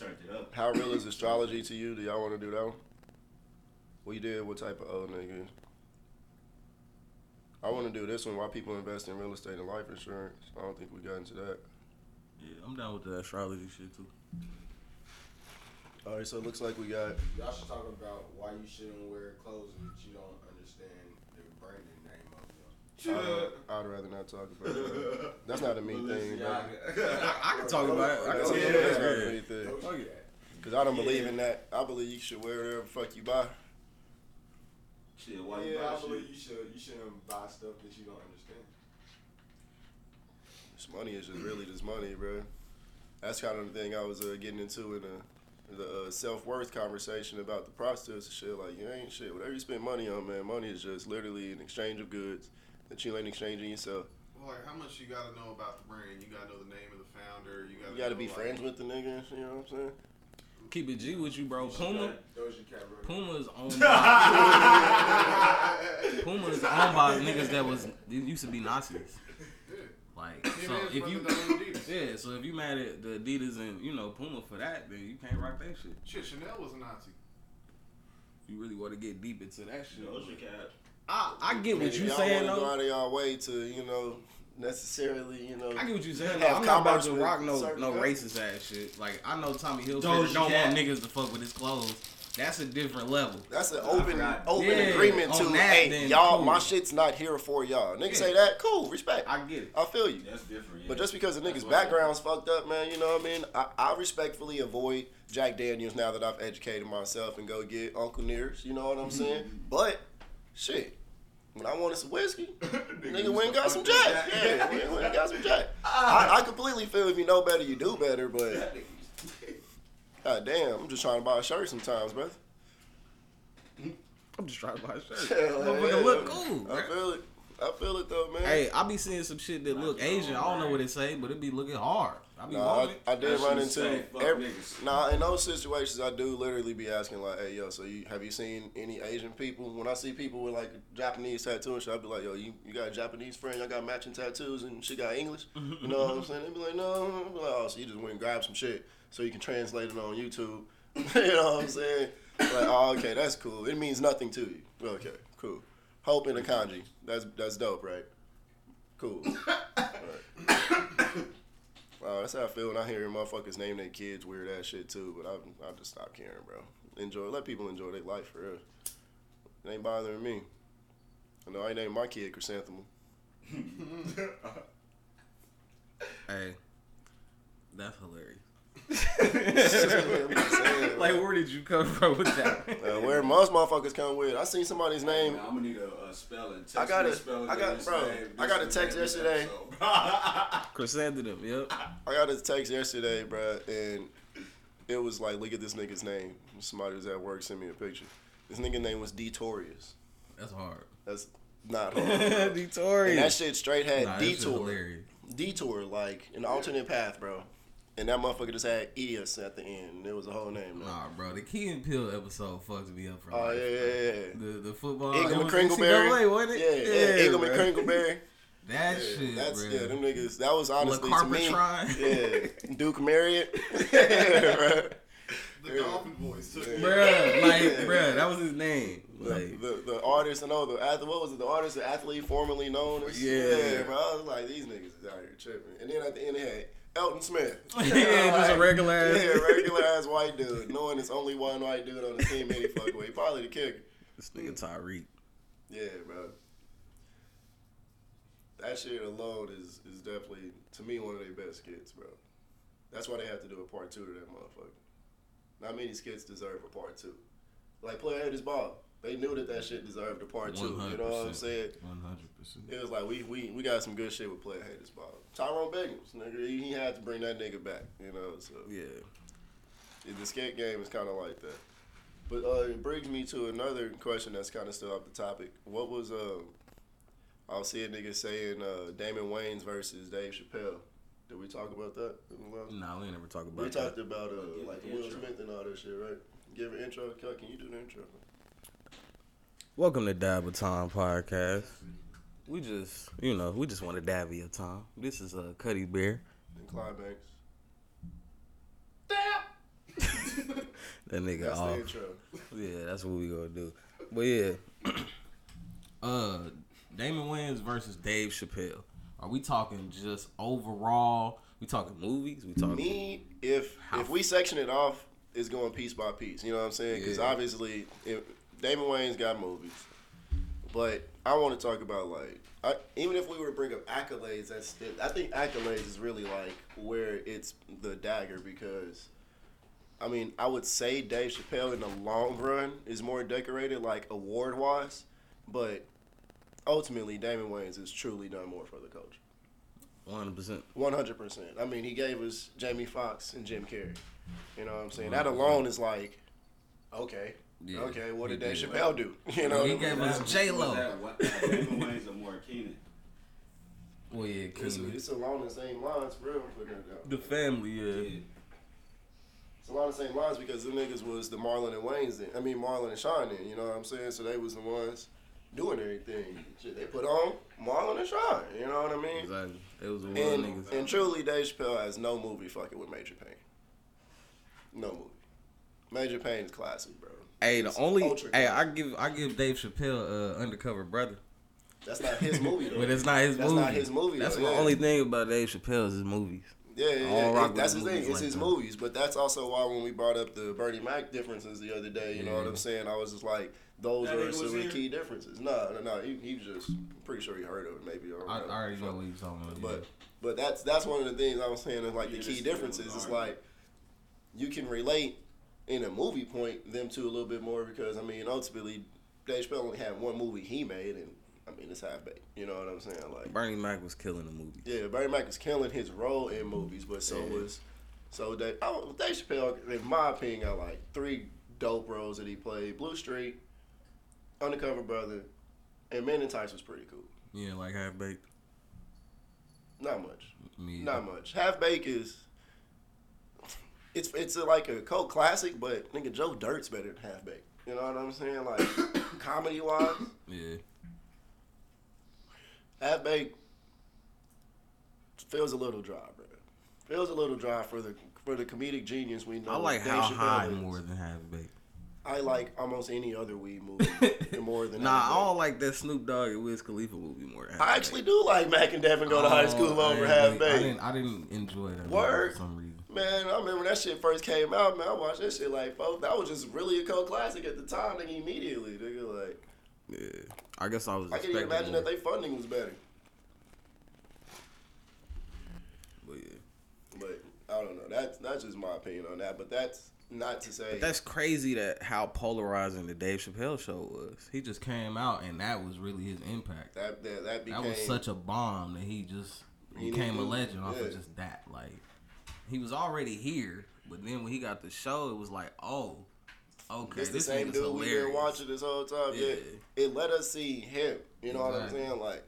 turned it up. How real is astrology to you? Do y'all want to do that one? We did. What type of old nigga? I want to do this one. Why people invest in real estate and life insurance? I don't think we got into that. Yeah, I'm down with the astrology shit too. All right, so it looks like we got. Y'all should talk about why you shouldn't wear clothes that you don't understand I'd, I'd rather not talk about it. That's not a me thing, bro. I, I can talk about it. I can That's, talk that's about not it. a me thing. Don't Fuck do it. Cause I don't believe in that. I believe you should wear whatever the fuck you buy. Shit, why you Yeah, buy I shit? believe you should. You shouldn't buy stuff that you don't understand. This money is just really just money, bro. That's kind of the thing I was uh, getting into in the, the uh, self worth conversation about the prostitutes and shit. Like, you ain't shit. Whatever you spend money on, man, money is just literally an exchange of goods that you ain't exchanging yourself. Well, like how much you gotta know about the brand? You gotta know the name of the founder. You gotta. You gotta know, be like, friends with the niggas. you know what I'm saying? Keep it G with you, bro. Puma, Doja Cat. wrote it. Puma is owned by Puma is owned by niggas that was used to be Nazis. Yeah. Like, so and his if brother you done yeah, so if you mad at the Adidas and you know Puma for that, then you can't rock that shit. Shit, Chanel was a Nazi. You really want to get deep into that shit. Doja Cat. I, I get what If you y'all saying wanna go out of y'all way to, you know, necessarily, you know. I get what you're saying. Have Though. I'm not about to rock no no companies. racist ass shit. Like I know Tommy Hilfiger Doja don't want niggas to fuck with his clothes. That's a different level. That's an open open Yeah, agreement to that, hey then y'all cool. my shit's not here for y'all. Niggas Yeah. say that, cool, respect. I, I get it. I feel you. That's different. Yeah. But just because a That's nigga's background's fucked up, man, you know what I mean? I, I respectfully avoid Jack Daniels now that I've educated myself and go get Uncle Nearest, you know what I'm saying? but shit, when I wanted some whiskey, nigga went and got some Jack. Yeah, went went and got some Jack. I, I completely feel if you know better, you do better, but god damn, I'm just trying to buy a shirt sometimes, brother. I'm just trying to buy a shirt. Yeah, Motherfucker yeah, look cool. I feel it. I feel it though, man. Hey, I be seeing some shit that look Asian. I don't know what it say, but it be looking hard. I be No, I. I did That run into every, niggas. nah in those situations. I do literally be asking like, "Hey, yo, so you have you seen any Asian people?" When I see people with like Japanese tattoo and shit, I be like, "Yo, you, you got a Japanese friend? Y'all got matching tattoos and she got English?" You know what I'm saying? They be like, "No," I be like, "Oh, so you just went and grabbed some shit so you can translate it on YouTube?" you know what I'm saying? Like, oh, okay, that's cool. It means nothing to you. Okay, cool. Hope in a kanji. That's that's dope, right? Cool. Right. Wow, that's how I feel when I hear motherfuckers name their kids weird ass shit too. But I I just stop caring, bro. Enjoy, let people enjoy their life for real. It ain't bothering me. I know I named my kid Chrysanthemum. Hey, that's hilarious. I'm just saying, like, like, where did you come from with that? uh, where most motherfuckers come with. I seen somebody's name. I'm gonna need a, a spelling. Text I got me a- spelling I got- this bro, name. I got a text the name of this yesterday. episode. Chrysanthemum, yep. I got a text yesterday, bro, and it was like, look at this nigga's name. Somebody was at work sent me a picture. This nigga name was Detorius. That's hard. That's not hard. bro. Victoria. and that shit straight had Nah, detour. Detour, like an alternate path, bro. And that motherfucker just had Eos at the end. And It was a whole name. Though. Nah, bro, the Key and Peele episode fucks me up for Oh life. yeah, yeah, yeah. The the football. Eagle McCringleberry. Was wasn't Yeah, it? yeah, Eagle bro. McCringleberry. That Yeah, shit, that's bro. yeah, them niggas. That was honestly to me. Carpentron. Yeah, Duke Marriott. yeah, bro. The Yeah. Dolphin boys took Yeah. me. Bruh, like, Yeah. bruh, that was his name. Like, the, the artist, and all the athlete, what was it? The artist, the athlete formerly known as. Yeah. bro. I was like, these niggas is out here tripping. And then at the end, they had Elton Smith. yeah, just a regular ass. Yeah, regular ass white dude. Knowing it's only one white dude on the team any fuck way. Probably the kicker. This nigga Tyreek. Yeah, bro. That shit alone is is definitely to me one of their best skits, bro. That's why they have to do a part two to that motherfucker. Not many skits deserve a part two. Like Player Haters Ball, they knew that that shit deserved a part two. You know what I'm saying? One hundred percent. It was like we we, we got some good shit with Player Haters Ball. Tyrone Biggums, nigga, he, he had to bring that nigga back. You know, so Yeah. yeah, the skate game is kind of like that. But uh, it brings me to another question that's kind of still off the topic. What was um? I was seeing niggas saying uh, Damon Wayans versus Dave Chappelle. Did we talk about that? in the last- Nah, we ain't never talk about that. We that. talked about uh, like Will intro. Smith and all that shit, right? Give an intro. Kel, Can you do the intro? Welcome to Dab with Tom podcast. We just, you know, we just want to dab your time. This is uh, Cuddy Bear. And Clyde Banks. That nigga That's the off. intro. Yeah, that's what we gonna do. But yeah, uh, Damon Wayans versus Dave Chappelle. Are we talking just overall? We talking movies? We talking? Me, if How- if we section it off, it's going piece by piece. You know what I'm saying? Because Yeah. obviously, if, Damon Wayans got movies, but I want to talk about like I, even if we were to bring up accolades, that's still, I think accolades is really like where it's the dagger because. I mean, I would say Dave Chappelle in the long run is more decorated, like award wise, but ultimately Damon Wayans has truly done more for the culture. One hundred percent. One hundred percent. I mean, he gave us Jamie Foxx and Jim Carrey. You know what I'm saying? That alone is like, okay, Yeah, okay. What he did Dave did. Chappelle do? You know, He what I mean? gave us J-Lo. Was that what- uh, Damon Wayans or more Keenen? Well, yeah, it's, Keenen. it's along the same lines, for real. for the- The family, yeah. Yeah. It's along the same lines because the niggas was the Marlon and Wayne's. Then. I mean, Marlon and Shawn. Then you know what I'm saying? So they was the ones doing everything. Shit, they put on Marlon and Shawn. You know what I mean? Exactly. It was a real And, niggas. and truly, Dave Chappelle has no movie fucking with Major Payne. No movie. Major Payne is classic, bro. Hey, the only ultra hey. I give I give Dave Chappelle uh, Undercover Brother, That's not his movie, though. but it's not his That's movie. not his movie, That's though, the yeah. only thing about Dave Chappelle is his movies. Yeah, yeah, yeah. rock It- that's his thing. movies It's like his that. movies, but that's also why when we brought up the Bernie Mac differences the other day, you know what I'm saying? I was just like, those That are some of the key differences. No, no, no. He, he was just I'm pretty sure he heard of it, maybe. Or I. I already know what he's talking about. But but that's that's one of the things I was saying is like Yeah, the key differences. It's like you can relate in a movie point them two a little bit more because I mean ultimately Dave Chappelle only had one movie he made and I mean it's half baked. You know what I'm saying? Like Bernie Mac was killing the movie. yeah, Bernie Mac was killing his role in movies, but so Yeah. was so Dave. Oh, Dave Chappelle, in my opinion, got like three dope roles that he played: Blue Streak, Undercover Brother, and Men in Tights was pretty cool. Yeah, like half baked. Not much. Me. Not much. Half Bake is. It's it's a, like a cult classic, but nigga Joe Dirt's better than Half Bake. You know what I'm saying? Like comedy wise, Yeah. Half Bake feels a little dry, bro. Feels a little dry for the for the comedic genius we know. I like Dave How Chappelle High is. more than half baked. I like almost any other weed movie more than Nah, Half I don't like that Snoop Dogg and Wiz Khalifa movie more. I actually do like Mac and Devin go to high school Oh, I over Half really- I didn't, I didn't enjoy that Word. for some reason. Man, I remember when that shit first came out, man. I watched that shit like, folks, that was just really a cult classic at the time, nigga, immediately. Nigga, like, Yeah. I guess I was I can imagine more, that they funding was better. but yeah. But I don't know. That's that's just my opinion on that. But that's not to say But that's crazy that how polarizing the Dave Chappelle show was. He just came out and that was really his impact. that that, that became That was such a bomb that he just He became a legend off of just that. Like he was already here, but then when he got the show, it was like, oh, okay, It's the same dude we've been watching this whole time. Yeah. Yeah. It let us see him. You know what I'm saying? Like,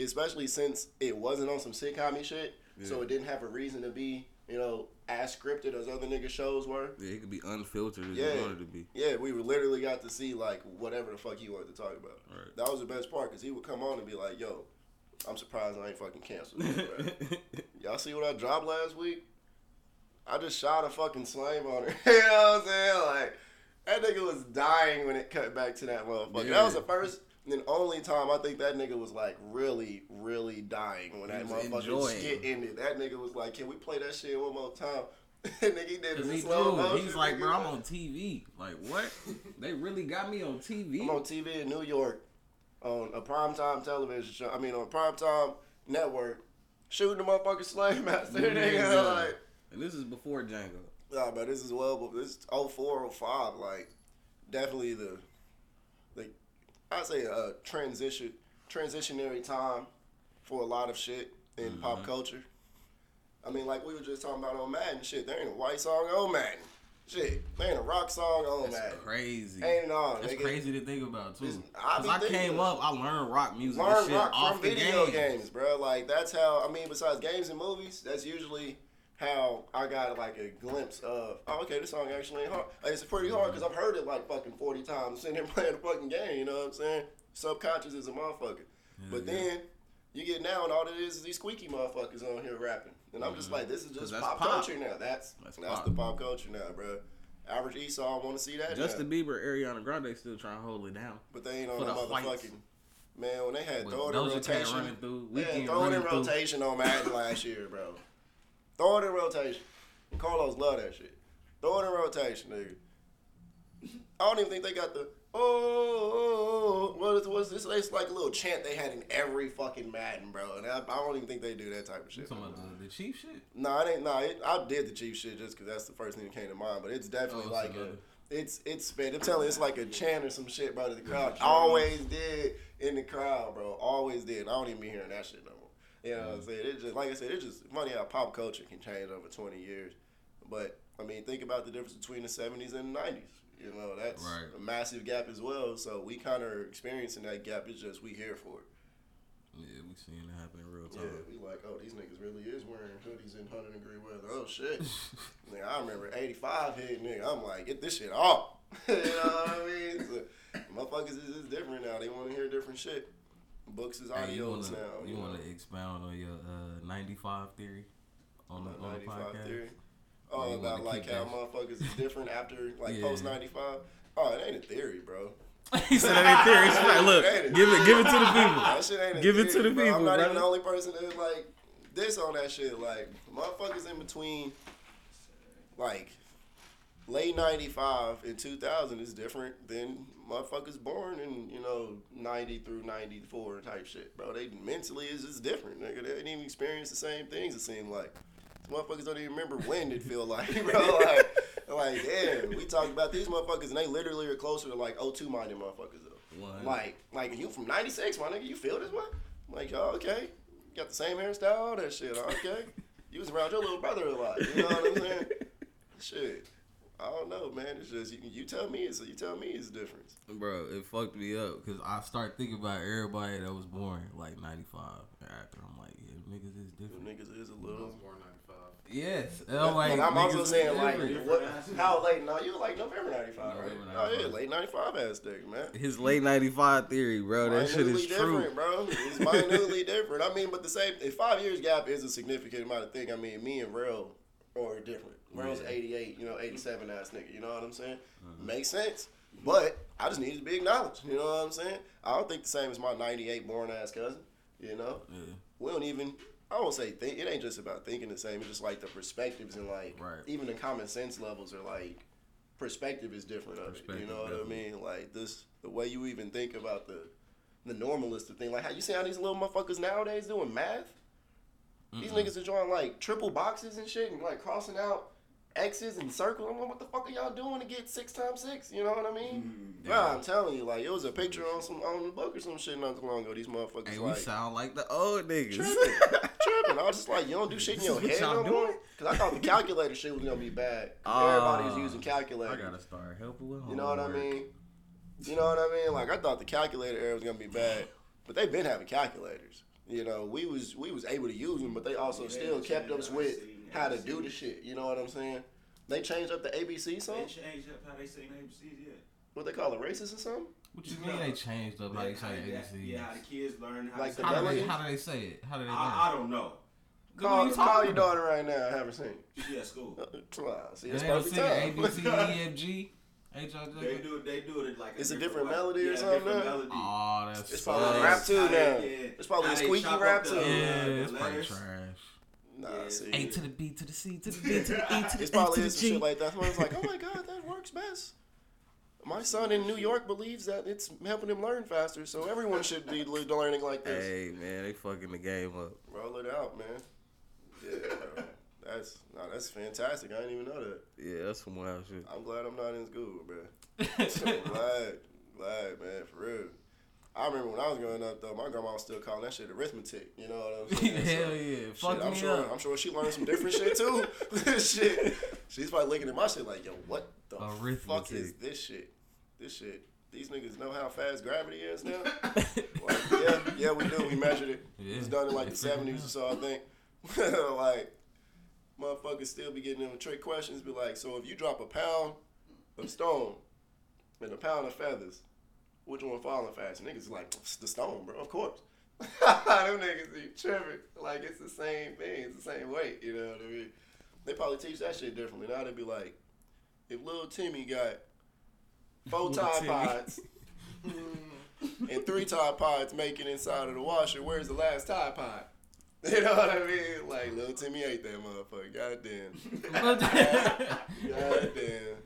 especially since it wasn't on some sitcom shit, so it didn't have a reason to be, you know, as scripted as other nigga shows were. Yeah, it could be unfiltered as Yeah. wanted to be. Yeah, we literally got to see like whatever the fuck he wanted to talk about. Right. That was the best part because he would come on and be like, "Yo, I'm surprised I ain't fucking canceled." Y'all see what I dropped last week? I just shot a fucking slave on her. you know what I'm saying? Like that nigga was dying when it cut back to that motherfucker. That was the first and only time I think that nigga was like really, really dying when that was motherfucker enjoying. skit ended. That nigga was like, "Can we play that shit one more time?" and nigga, he did it he slow motion. He's like, bro, I'm on TV. Like, what? they really got me on TV. I'm on TV in New York on a primetime television show. I mean, on a primetime network, shooting the motherfucking slave master. nigga, like, and this is before Django. nah, but this is well, but this is 04, 05, like, definitely the, I'd say a transition, transitionary time for a lot of shit in Mm-hmm. pop culture. I mean, like we were just talking about on Madden, shit. There ain't a white song on Madden. Shit, there ain't a rock song on That's Madden. crazy. Ain't it That's nigga. crazy to think about too. It's- I I, came up, I learned rock music and shit rock off from video game. games, bro. Like that's how I mean. Besides games and movies, that's usually how I got like a glimpse of. Oh, okay, this song actually ain't hard. Like, it's pretty hard mm-hmm. because I've heard it like fucking forty times sitting there playing the fucking game. You know what I'm saying? Subconscious is a motherfucker. but yeah. then you get now, and all it is is these squeaky motherfuckers on here rapping, and I'm just mm-hmm. like, this is just pop, pop. culture now. That's That's that's, pop. the pop culture now, bro. average Esau want to see that. Justin now. Bieber, Ariana Grande still trying to hold it down. but they ain't on the the whites. motherfucking. Man, when they had throw it in rotation, through, yeah, Weeknd throw it in running through. rotation on Madden last year, bro. Throw it in rotation. Carlos love that shit. Throw it in rotation, nigga. I don't even think they got the oh, oh, oh, oh what is what's this? It's like a little chant they had in every fucking Madden, bro. And I, I don't even think they do that type of You shit. talking about the, the Chief shit? No, it ain't. No, it, I did the Chief shit just because that's the first thing that came to mind. But it's definitely Oh, like a, it's it's man. I'm telling you, it's like a chant or some shit, bro. To the crowd always did in the crowd, bro. Always did. I don't even be hearing that shit. You know what I'm saying? It just like I said, it's just funny how pop culture can change over 20 years. But I mean, think about the difference between the 70s and the 90s. You know, that's Right. a massive gap as well. So we kind of are experiencing that gap. It's just we here for it. Yeah, we seeing it happen in real time. Yeah, we like, oh, these niggas really is wearing hoodies in 100 degree weather. Oh, shit. nigga, I remember 85 hit, nigga. I'm like, get this shit off. you know what I mean? So, motherfuckers is, is different now. They want to hear different shit. Books is Hey, you wanna now. you know? wanna expound on your uh, ninety five theory on the, on the 95 podcast? theory. Oh, you about like how that- motherfuckers is different after, like, Yeah. post 95. Oh, it ain't a theory, bro. he said that ain't theory. She's like, look, it? give it, give it to the people. That shit ain't a Give it to the bro. people, I'm not even the only person that like this on that shit. Like motherfuckers in between, like late '95 and 2000 is different than motherfuckers born in you know '90 through '94 type shit, bro. They mentally is just different, nigga. They didn't even experience the same things. It seemed like. These Motherfuckers don't even remember when it feel like, bro. Like, like, damn, we talk about these motherfuckers and they literally are closer to like 02 minded motherfuckers though. One. Like, like you from '96, my nigga. You feel this way? I'm like, oh, okay. You got the same hairstyle, all that shit. Oh, okay. You was around your little brother a lot. You know what I'm saying? shit. I don't know, man. It's just you, you tell me. It's you tell me it's a difference. Bro, it fucked me up because I start thinking about everybody that was born like 95 after. I'm like, yeah, niggas is The different. niggas is a little. was born 95. Yes. And I'm like, But I'm also niggas saying like, what, how late? No, you were like November '95, right? November Oh yeah, late '95 ass nigga, man. His late 95 theory, bro. That shit minutely is true. different, bro. It's minutely different. I mean, but the same. If five years gap is a significant amount of thing. I mean, me and Rel are different. Rel's Yeah. 88, you know, 87 ass nigga. You know what I'm saying? Mm-hmm. Makes sense. But I just need to be acknowledged. You know what I'm saying? I don't think the same as my 98 born ass cousin. You know, Yeah. we don't even. I won't say think. It ain't just about thinking the same. It's just like the perspectives and like Right. even the common sense levels are like perspective is different of it. You know what definitely. I mean? Like this, the way you even think about the the normalist of thing. Like how you see how these little motherfuckers nowadays doing math. These Mm-mm. niggas are drawing like triple boxes and shit and like crossing out X's and circles. I'm like, what the fuck are y'all doing to get six times six? You know what I mean? Mm, Bro, I'm telling you, like it was a picture on some on the book or some shit not too long ago. These motherfuckers Hey, we like sound like the old niggas. tripping, tripping. I was just like, you don't do shit in your head no more. Cause I thought the calculator shit was gonna be bad. Ah, Everybody was using calculators. I gotta start helping with homework. You know what I mean? You know what I mean? Like I thought the calculator era was gonna be bad, but they've been having calculators. You know, we was we was able to use them, but they also Yeah, still changed kept us with they how to do the shit. You know what I'm saying? They changed up the ABC They song. changed up how they sing ABCs, yeah. What they call it, racist or something? What you mean they changed up how they say yeah, ABC? Yeah, how the kids learn how Like to the. How do they, melody? how do they say it? How do they I. I don't know. Then what Call, you call your daughter right now. I Have her sing. She at school. Uh, wow, see, They it's don't perfect sing A time. B C D F G H I They do it. They do it like It's a different, different like- melody or something different now? melody. Oh, that's It's so- probably How rap too now. yeah, It's probably a squeaky rap too. uh, Yeah, it's probably trash. Nah, Yeah, see, A to the B to the C to the D to the E to the It's probably to the some G. shit like that. Someone's like, oh my god, that works best. My son in New York believes that it's helping him learn faster, so everyone should be learning like this. Hey man, they fucking the game up. Roll it out, man. Yeah, bro. That's no, that's fantastic. I didn't even know that. Yeah, that's some wild shit. I'm glad I'm not in school, bro. glad, glad, man, for real. I remember when I was growing up though, my grandma was still calling that shit arithmetic. You know what I'm saying? So, Hell yeah, Shit, fuck I'm me sure. up. I'm sure she learned some different shit too. shit, she's probably looking at my shit like, yo, what the fuck is this shit? This shit. These niggas know how fast gravity is now. like, yeah, yeah, we do. We measured it. Yeah, It was done in like the '70s or so, I think. like, motherfuckers still be getting them trick questions. Be like, so if you drop a pound of stone and a pound of feathers, which one falling faster? Niggas like the stone, bro. Of course. them niggas be tripping. Like it's the same thing. It's the same weight. You know what I mean? They probably teach that shit differently. Now they'd be like, if little Timmy got four Tide Pods and three Tide Pods making inside of the washer, where's the last Tide Pod? You know what I mean? Like little Timmy ate that motherfucker. Goddamn. Goddamn.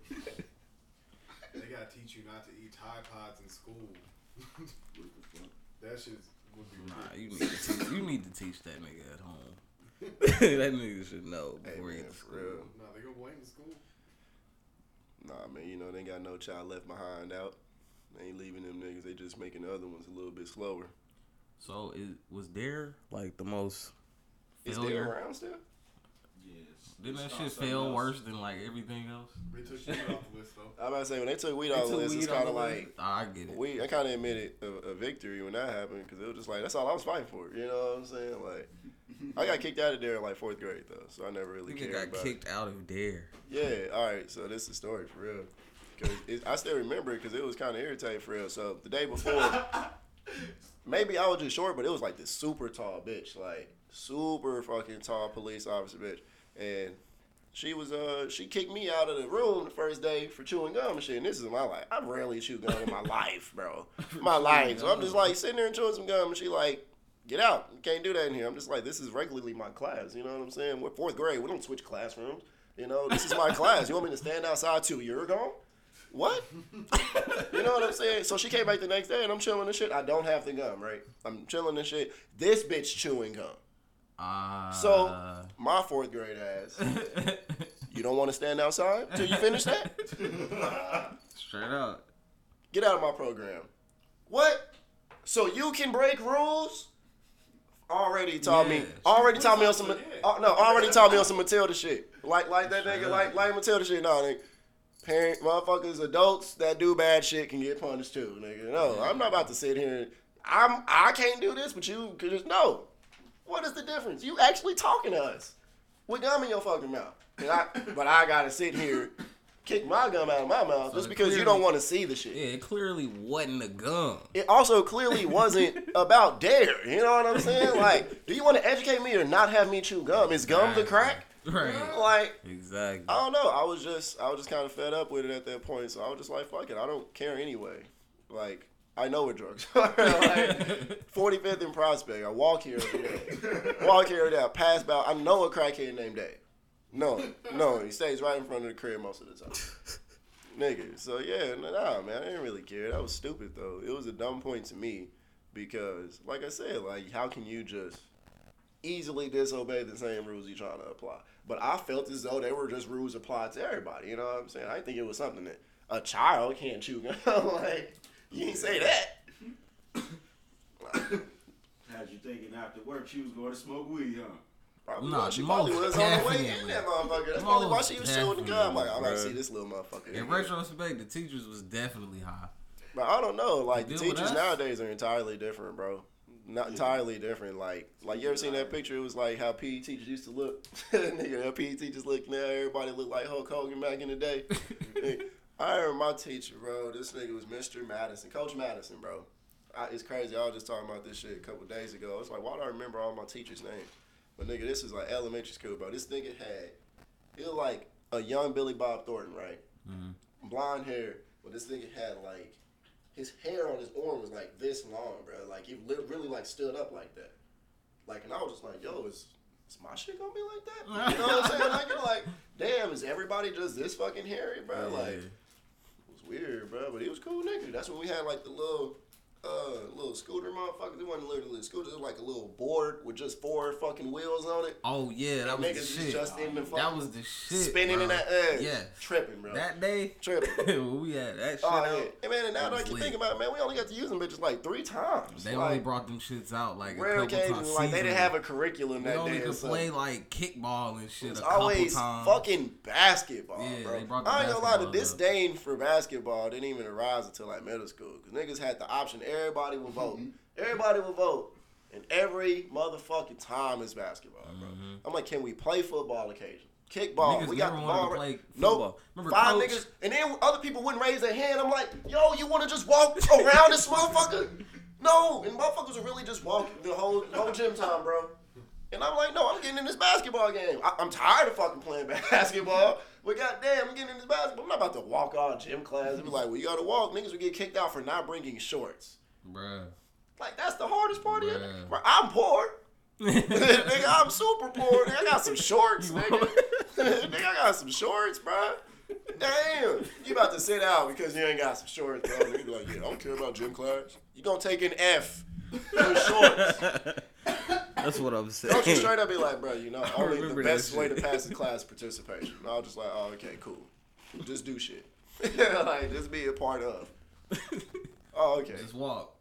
They gotta teach you not to eat Tide Pods in school. that shit would be Nah, you need to teach, you need to teach that nigga at home. that nigga should know Hey, before he man, gets to for school. real. Nah, they gonna blame the school. Nah, man, you know they ain't got no child left behind out. They ain't leaving them niggas. They just making the other ones a little bit slower. So it was there like the most Is they failure. around still? Yes. Didn't that shit not fail else. worse than like everything else? They took shit off the list though. I about to say when they took weed off the list, it's kind of like. I get it. we. I kind of admitted a, a victory when that happened because it was just like that's all I was fighting for. You know what I'm saying? Like I got kicked out of there in like fourth grade though, so I never really Nigga cared got about kicked out of there. Yeah, all right. So this is the story for real. Cause it, I still remember it because it was kind of irritating for real. So the day before, maybe I was just short, but it was like this super tall bitch, like super fucking tall police officer bitch, and she was uh she kicked me out of the room the first day for chewing gum and shit. And this is my life. I rarely chew gum in my life, bro. My life. So I'm just like sitting there and chewing some gum, and she like. Get out! You can't do that in here. I'm just like, this is regularly my class. You know what I'm saying? We're fourth grade. We don't switch classrooms. You know, this is my class. You want me to stand outside till you're gone? What? you know what I'm saying? So she came back the next day and I'm chilling and shit. I don't have the gum, right? I'm chilling and shit. This bitch chewing gum. Ah. So my fourth grade ass. You don't want to stand outside till you finish that? straight up. Get out of my program. What? So you can break rules? Already taught me. Already taught me on some. Yeah. Uh, no, already taught me on some Matilda shit. Like like that Straight nigga. up. Like like Matilda shit. No, nigga. Parent motherfuckers, adults that do bad shit can get punished too, nigga. No, I'm not about to sit here. And, I'm I can't do this, but you could just no. What is the difference? You actually talking to us with gum in your fucking mouth, and I, but I gotta sit here, kick my gum out of my mouth So just because you don't want to see the shit Yeah, it clearly wasn't a gum. it also clearly wasn't about dare. You know what I'm saying? Like, do you want to educate me or not have me chew gum? Is gum the crack? Right. Like, Exactly. I don't know. I was just, I was just kind of fed up with it at that point. So I was just like, fuck it. I don't care anyway. Like, I know what drugs are. like, 45th and Prospect. I walk here every day. Walk here every day. I pass by. I know a crackhead named Dave. No, no, he stays right in front of the crib most of the time. Nigga. So yeah, nah, man, I didn't really care. That was stupid though. It was a dumb point to me because, like I said, like how can you just easily disobey the same rules you're trying to apply? But I felt as though they were just rules applied to everybody. You know what I'm saying? I think it was something that a child can't chew gum. like you ain't say that. Had you thinking after work she was going to smoke weed, huh? Probably Nah, she probably most was on the way in definitely. that motherfucker. That's probably why she was chewing the gum. Like, I definitely, gotta see this little motherfucker. In here. retrospect, the teachers was definitely high. But I don't know. Like the teachers nowadays are entirely different, bro. Not entirely different. Like, like you ever seen that picture? It was like how PE teachers used to look. Nigga, how PE teachers look now. Everybody look like Hulk Hogan back in the day. I remember my teacher, bro. This nigga was Mr. Madison, Coach Madison, bro. I, it's crazy. I was just talking about this shit a couple days ago. It's like, why do I remember all my teachers' names? But nigga, this is like elementary school, bro. This nigga had, he was like a young Billy Bob Thornton, right? Mm-hmm. Blonde hair, but this nigga had like, his hair on his arm was like this long, bro. Like he li- really like stood up like that. Like, and I was just like, yo, is, is my shit gonna be like that? You know what I'm saying? Like, you're like, damn, is everybody just this fucking hairy, bro? Like, it was weird, bro. But he was cool nigga. That's when we had like the little, uh, little scooter motherfuckers. It wasn't literally a scooter. It was like a little board with just four fucking wheels on it. Oh yeah, that was Niggas the shit. just in the fucking that was the shit. spinning bro. in that ass. Yeah. tripping, bro. That day, tripping. we had that shit Oh out. yeah, and man, and now That that I was can lit. think about it, man, we only got to use them bitches like three times. They like, only brought them shits out like a rare occasions, times. like they didn't have a curriculum We that only day. could something. play like kickball and shit It's a always times. fucking basketball, Yeah, bro. they brought the I ain't gonna lie, the disdain for basketball didn't even arise until like middle school. Cause niggas had the option, everybody will vote. everybody will vote. And every motherfucking time is basketball, bro. I'm like, can we play football occasionally? Kickball. Mm-hmm. Niggas we got the ball. to right- play Nope. Remember Five Coach? niggas, and then other people wouldn't raise their hand. I'm like, yo, you want to just walk around this motherfucker? No, and motherfuckers are really just walking the whole whole gym time, bro. And I'm like, no, I'm getting in this basketball game. I, I'm tired of fucking playing basketball. But goddamn, I'm getting in this basketball. I'm not about to walk all gym class and be like, well, you gotta walk. Niggas would get kicked out for not bringing shorts. Bruh. Like, that's the hardest part of it. Bruh. Bro, I'm poor. nigga, I'm super poor. Nigga, I got some shorts, nigga. nigga, I got some shorts, bro. Damn. You about to sit out because you ain't got some shorts, bro. Nigga be like, yeah, I don't care about gym class. You gonna take an F for shorts. That's what I'm saying. Don't you straight up be like, bro, you know, only the remember that best way to pass the class participation. And I was just like, oh, okay, cool. Just do shit. like, just be a part of. Oh, okay. Just walk.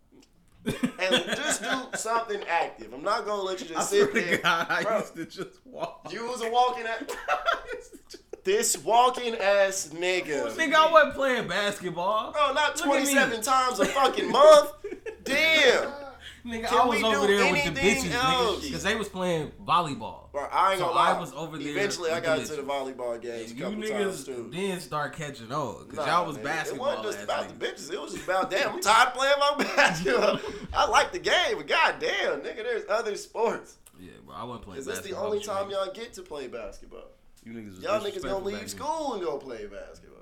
And just do something active. I'm not gonna let you just swear sit there. God, I Bro, used to just walk. you was a walking ass. This walking ass nigga. Nigga, I wasn't playing basketball. Bro, not Look 27 times a fucking month. Damn. Nigga, Can I was over there with the bitches, else? nigga, because they was playing volleyball. Bro, I ain't So gonna lie. I was over there Eventually, I got the into the volleyball games a And you couple times niggas too. then start catching on because Nah, y'all was nigga, basketball. It wasn't just about niggas. the bitches. It was just about damn. I'm tired of playing my basketball. I like the game, but goddamn, nigga, there's other sports. Yeah, bro, I wasn't playing basketball. Is this the only time niggas. y'all get to play basketball? You niggas, y'all niggas gonna leave school and go play basketball.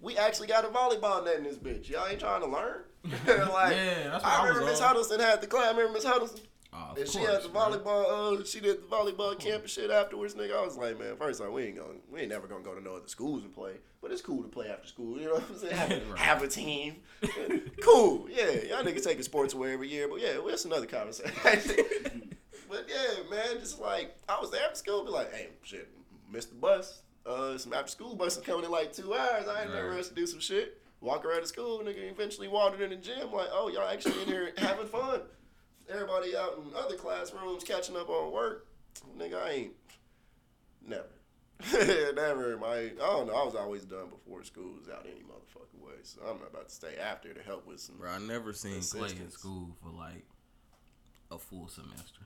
We actually got a volleyball net in this bitch. Y'all ain't trying to learn. like, Yeah, that's what I I remember Miss. Huddleston had the class. I remember Miss Huddleston. Oh, of And she course, had the volleyball. Uh, she did the volleyball camp and shit afterwards, nigga. I was like, man, first off, we ain't going, we ain't never gonna go to no other schools and play. But it's cool to play after school. You know what I'm saying? Have, a- Right. have a team. cool. Yeah, y'all niggas taking sports away every year, but yeah, well, that's another conversation. but yeah, man, just like I was there after school, be like, hey, shit, missed the bus. Uh, some after school buses coming in like two hours. I ain't never rush to do some shit. Walk around the school, nigga. Eventually wandered in the gym. Like, oh, y'all actually in here having fun everybody out in other classrooms catching up on work. Nigga, I ain't never. never. My I don't know. I was always done before school was out any motherfucking way. So I'm not about to stay after to help with some. Bro, I never seen Clay in school for like a full semester.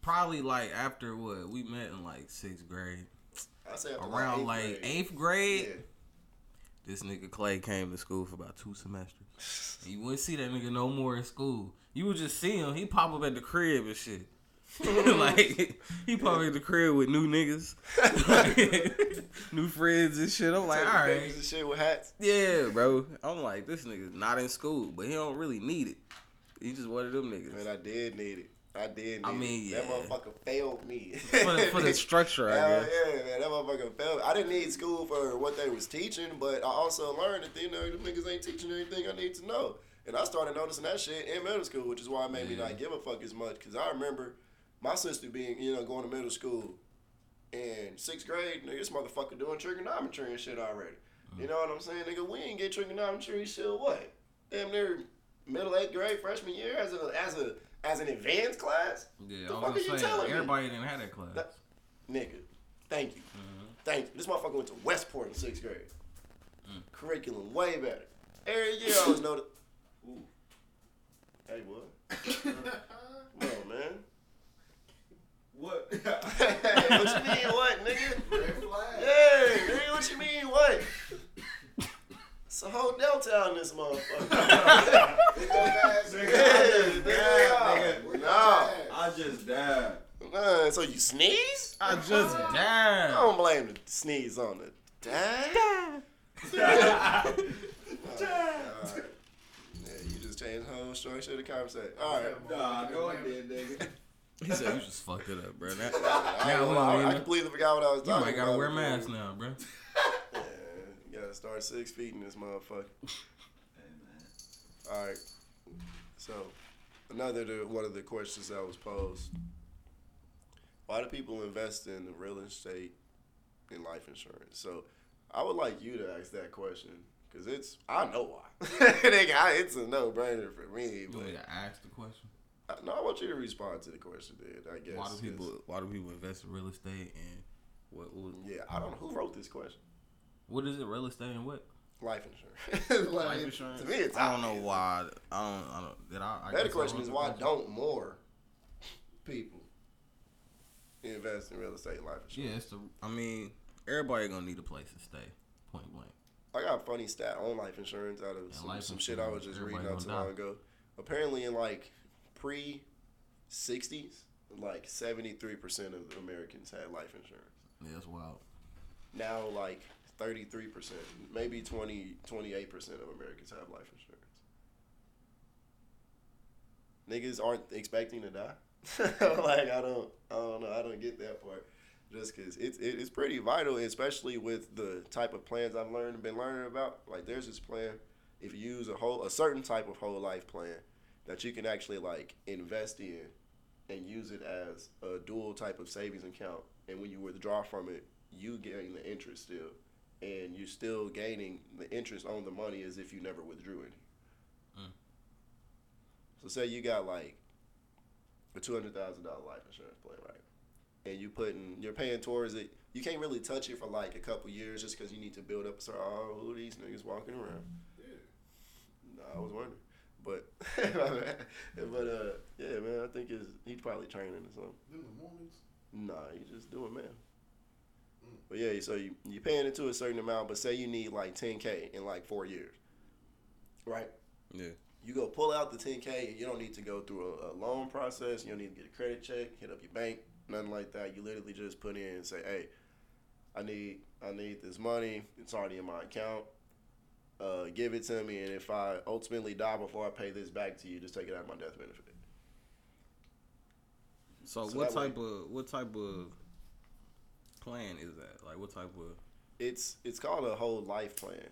Probably like after what we met in like sixth grade, I say after around eighth like grade. eighth grade. Yeah. This nigga Clay came to school for about two semesters. And you wouldn't see that nigga no more in school. You would just see him. He pop up at the crib and shit. like he pop up at the crib with new niggas, new friends and shit. I'm like, all right, and shit with hats. yeah, bro. I'm like, this nigga's not in school, but he don't really need it. He just one of them niggas. Man, I did need it. I did I mean, it. That yeah. motherfucker failed me. for, the, for the structure, I Hell guess. yeah, man, that motherfucker failed. Me. I didn't need school for what they was teaching, but I also learned that you know the niggas ain't teaching anything I need to know. And I started noticing that shit in middle school, which is why it made me not give a fuck as much. Cause I remember my sister being, you know, going to middle school in sixth grade, nigga, this motherfucker doing trigonometry and shit already. Uh-huh. You know what I'm saying, nigga? We ain't get trigonometry shit. What? Damn near middle eighth grade freshman year as a as a as an advanced class. Yeah, The I fuck was are you gonna say me? everybody didn't have that class. That- Nigga, thank you. Mm-hmm. Thank you. This motherfucker went to Westport in sixth grade. Mm. Curriculum way better. Every year I always know that. Ooh. Hey, what? Come on, man. What? Hey, what you mean, what, nigga? Red flag. Hey, nigga, what you mean, what? It's a whole Delta in this motherfucker. Nigga. Nah. I just died. Uh, so you sneeze? I just died. I don't blame the sneeze on the dad. Yeah, you just changed the whole structure of the conversation. All right. Nah, no, I did, nigga. He said you just fucked it up, bro. That, I, Now, ain't gonna we- lie, we- I completely forgot what I was talking about. you might gotta wear a mask now, bro. Gotta start six feet in this motherfucker. Hey, man. All right. So, another the, one of the questions that was posed: Why do people invest in real estate and life insurance? So, I would like you to ask that question because it's I know why. Nigga, it's a no brainer for me. You But to ask the question? I- no, I want you to respond to the question. dude. I guess. Why do people? Why do people invest in real estate and what? What, Yeah, I don't know who wrote this question. What is it? Real estate and what? Life insurance. Like, Life insurance. To me, it's I don't know obvious. why. I don't. I don't. Did I? I Better guess I question is why don't more people invest in real estate and life insurance? Yeah, it's the. I mean, everybody gonna need a place to stay. Point blank. I got a funny stat on life insurance out of some, some shit I was just reading not too gonna long ago. Apparently, in like pre 60s, like 73% of Americans had life insurance. Yeah, that's wild. now like 33%, maybe 20, 28% of Americans have life insurance. Niggas aren't expecting to die. like I don't, I don't know, I don't get that part. Just cause it's it's pretty vital, especially with the type of plans I've learned and been learning about. Like there's this plan, if you use a whole a certain type of whole life plan, that you can actually like invest in, and use it as a dual type of savings account. And when you withdraw from it, you gain the interest still, and you're still gaining the interest on the money as if you never withdrew any. Mm. So say you got like a two hundred thousand dollar life insurance plan, right? And you putting you're paying towards it. You can't really touch it for like a couple years just because you need to build up. So oh, who these niggas walking around? Yeah. Nah, I was wondering, but but uh yeah, man, I think it's he's probably training or something. Them the Mormons. Nah, you just doing man. But yeah, so you you paying into a certain amount, but say you need like ten k in like four years, right? Yeah. You go pull out the ten k. And you don't need to go through a, a loan process. You don't need to get a credit check, hit up your bank, nothing like that. You literally just put in and say, hey, I need I need this money. It's already in my account. Uh, give it to me, and if I ultimately die before I pay this back to you, just take it out of my death benefit. So, So what that way- type of what type of plan is that? Like what type of It's it's called a whole life plan,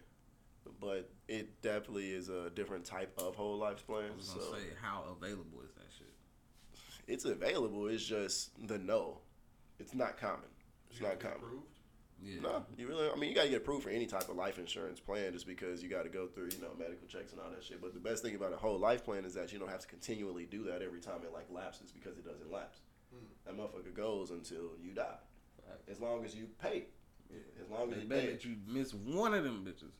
but it definitely is a different type of whole life plan. I was So gonna say how available is that shit? it's available. It's just the no. It's not common. It's You not have to get common. approved? Yeah. No, you really. I mean, you gotta get approved for any type of life insurance plan, just because you got to go through, you know, medical checks and all that shit. But the best thing about a whole life plan is that you don't have to continually do that every time it like lapses because it doesn't lapse. Hmm. That motherfucker goes until you die, Fact. As long as you pay. As long as They you pay. that you miss one of them bitches.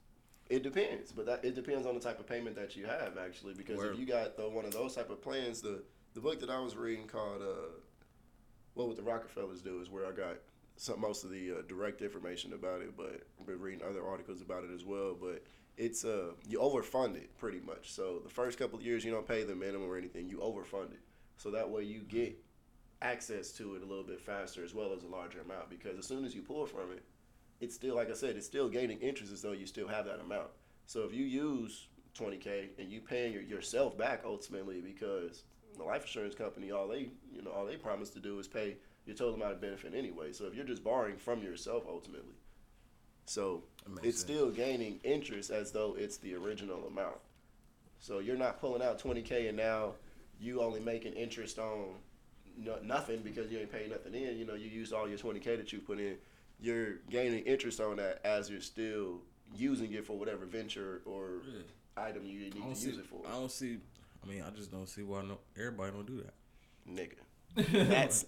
It depends, but that it depends on the type of payment that you have actually. Because Word. if you got the one of those type of plans, the the book that I was reading called uh, "What Would the Rockefellers Do" is where I got some most of the uh, direct information about it. But I've been reading other articles about it as well. But it's uh you overfund it pretty much. So the first couple of years you don't pay the minimum or anything. You overfund it, so that way you get access to it a little bit faster as well as a larger amount. Because as soon as you pull from it it's still like I said, it's still gaining interest as though you still have that amount. So if you use 20k and you paying your, yourself back ultimately because the life insurance company all they you know all they promise to do is pay your total amount of benefit anyway. So if you're just borrowing from yourself ultimately, so it's sense. still gaining interest as though it's the original amount. So you're not pulling out 20k and now you only making interest on no, nothing because you ain't paid nothing in. You know you used all your 20k that you put in you're gaining interest on that as you're still using it for whatever venture or Yeah. item you need to see. use it for. I don't see. I mean, I just don't see why no everybody don't do that. Nigga, that's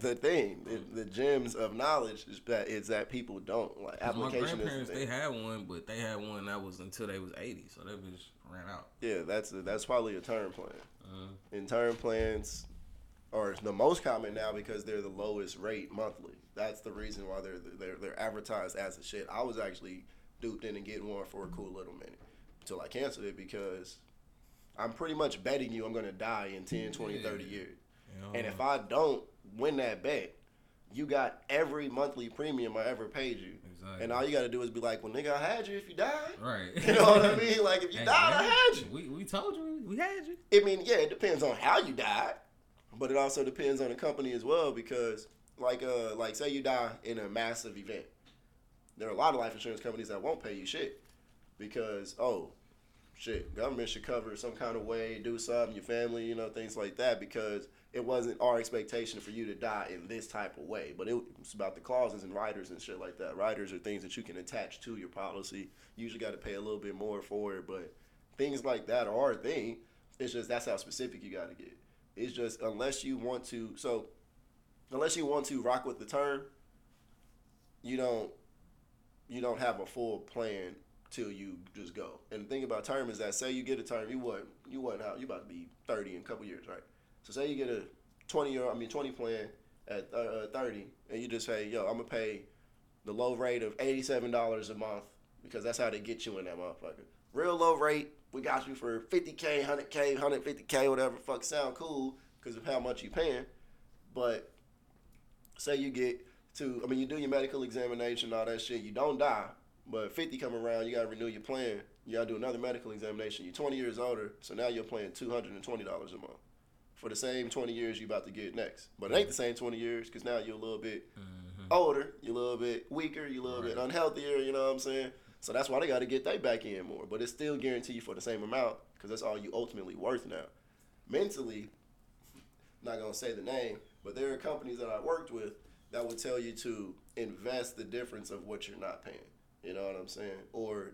the thing. The, the gems of knowledge is that is that people don't like 'Cause my application. Is grandparents the they had one, but they had one that was until they was eighty, so that bitch ran out. Yeah, that's that's probably a term plan. Uh, And term plans are the most common now because they're the lowest rate monthly. That's the reason why they're they're they're advertised as a shit. I was actually duped into getting one for a cool little minute until I canceled it because I'm pretty much betting you I'm gonna die in 10, 20, 30 years. know, And if I don't win that bet, you got every monthly premium I ever paid you. exactly. And all you gotta do is be like, well, nigga, I had you if you died. right, You know what I mean? Like, if you Hey, died, I man, had you. We we told you we had you. I mean, yeah, it depends on how you died, but it also depends on the company as well. Because, like, uh, like say you die in a massive event, there are a lot of life insurance companies that won't pay you shit because, oh, shit, government should cover some kind of way, do something, your family, you know, things like that. Because it wasn't our expectation for you to die in this type of way, but it was about the clauses and riders and shit like that. Riders are things that you can attach to your policy. You usually got to pay a little bit more for it, but things like that are a thing. It's just that's how specific you got to get. It's just unless you want to, so unless you want to rock with the term, you don't you don't have a full plan till you just go. And the thing about term is that say you get a term, you what you what how you about to be thirty in a couple years, right? So say you get a twenty year, I mean twenty plan at uh, thirty, and you just say, yo, I'm gonna pay the low rate of eighty seven dollars a month because that's how they get you in that motherfucker. Real low rate, we got you for fifty k, hundred k, hundred fifty k, whatever. Fuck, sound cool because of how much you paying, but say you get to. I mean, you do your medical examination, all that shit. You don't die, but 50 come around, you gotta renew your plan. You gotta do another medical examination. You're 20 years older, so now you're paying 220 dollars a month for the same 20 years you about to get next. But it ain't the same 20 years because now you're a little bit mm-hmm. older, you're a little bit weaker, you're a little bit unhealthier. You know what I'm saying? So that's why they got to get they back in more. But it's still guaranteed for the same amount because that's all you ultimately worth now. Mentally, not gonna say the name, but there are companies that I worked with that would tell you to invest the difference of what you're not paying. You know what I'm saying? Or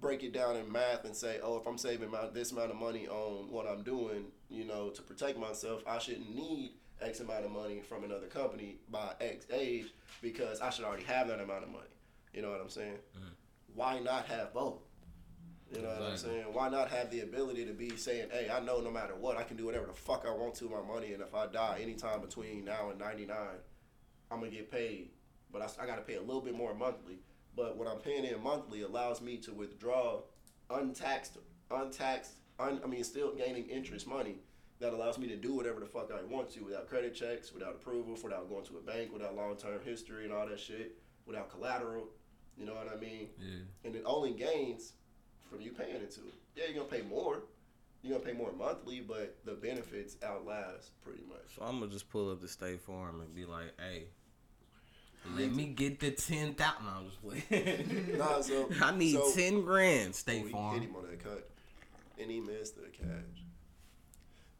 break it down in math and say, oh, if I'm saving my, this amount of money on what I'm doing, you know, to protect myself, I shouldn't need X amount of money from another company by X age because I should already have that amount of money. You know what I'm saying? Mm. Why not have both? You know what I'm saying? Why not have the ability to be saying, hey, I know no matter what, I can do whatever the fuck I want to with my money, and if I die anytime between now and 99, I'm gonna get paid, but I, I gotta pay a little bit more monthly. But what I'm paying in monthly allows me to withdraw untaxed, untaxed, un, I mean, still gaining interest money that allows me to do whatever the fuck I want to without credit checks, without approval, without going to a bank, without long term history and all that shit, without collateral. You know what I mean? Yeah. and it only gains from you paying into it. Yeah, you're gonna pay more. You're gonna pay more monthly, but the benefits outlast pretty much. So I'm gonna just pull up the State Farm and be like, "Hey, let me get the ten thousand. No, I'm just playing. Nah, so- I need so- ten grand. Oh, State he hit him on that cut, and he missed the catch.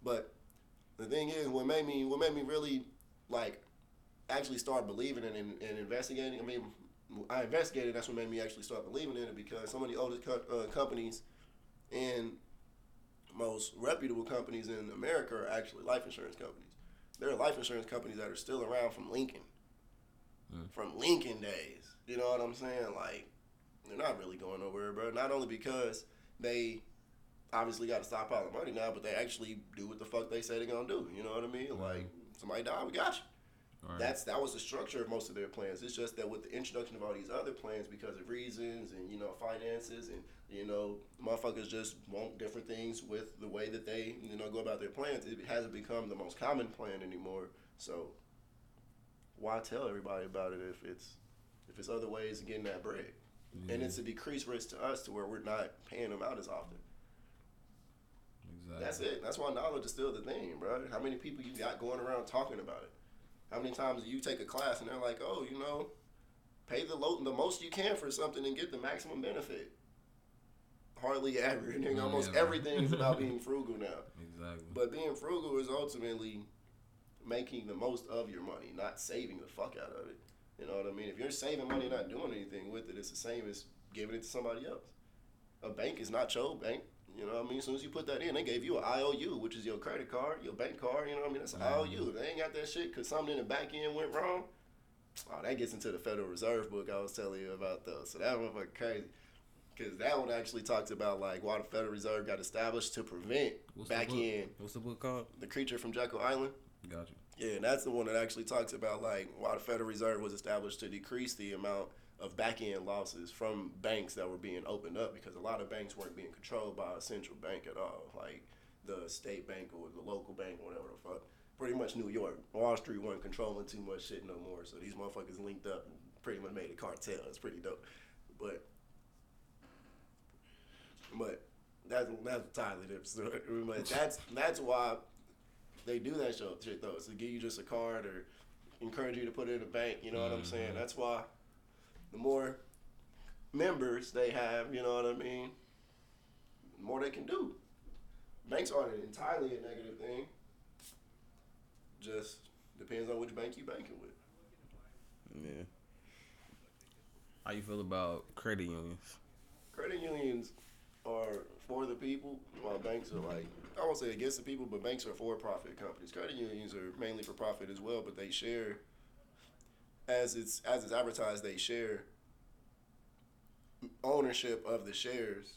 But the thing is, what made me, what made me really like actually start believing in and, and investigating. I mean, I investigated. That's what made me actually start believing in it because some of the oldest co- uh, companies and most reputable companies in America are actually life insurance companies. There are life insurance companies that are still around from Lincoln, from Lincoln days. You know what I'm saying? Like, they're not really going nowhere, bro. Not only because they obviously got to stop all the money now, but they actually do what the fuck they say they're gonna do. You know what I mean? Like, somebody died, we got you. Right. That's that was the structure of most of their plans. It's just that with the introduction of all these other plans, because of reasons and you know finances and you know motherfuckers just want different things with the way that they you know go about their plans. It hasn't become the most common plan anymore. So why tell everybody about it if it's if it's other ways of getting that bread? And it's a decreased risk to us to where we're not paying them out as often. exactly. That's it. That's why knowledge is still the thing, bro. How many people you got going around talking about it? How many times do you take a class and they're like, "Oh, you know, pay the low, the most you can for something and get the maximum benefit." Hardly ever. And then almost yeah. everything is about being frugal now. Exactly. But being frugal is ultimately making the most of your money, not saving the fuck out of it. You know what I mean? If you're saving money not doing anything with it, it's the same as giving it to somebody else. A bank is not your bank. You know what I mean? As soon as you put that in, they gave you an IOU, which is your credit card, your bank card. You know what I mean? That's an mm-hmm. IOU. If they ain't got that shit because something in the back end went wrong, oh, that gets into the Federal Reserve book I was telling you about, though. So that motherfucker crazy. Because that one actually talks about like why the Federal Reserve got established to prevent What's back end. What's the book called? the creature from Jekyll Island. Got you. Yeah, and that's the one that actually talks about like why the Federal Reserve was established to decrease the amount of back end losses from banks that were being opened up because a lot of banks weren't being controlled by a central bank at all, like the state bank or the local bank or whatever the fuck. Pretty much New York. Wall Street wasn't controlling too much shit no more, so these motherfuckers linked up and pretty much made a cartel. It's pretty dope. But but that's that's entirely different story. But that's that's why they do that show, shit though. Is to give you just a card or encourage you to put it in a bank. You know what I'm mm-hmm. saying? That's why the more members they have, you know what I mean, the more they can do. Banks aren't entirely a negative thing. Just depends on which bank you banking with. Yeah. How you feel about credit unions? Credit unions are for the people, while banks are like I won't say against the people, but banks are for profit companies. Credit unions are mainly for profit as well, but they share as it's as it's advertised, they share ownership of the shares,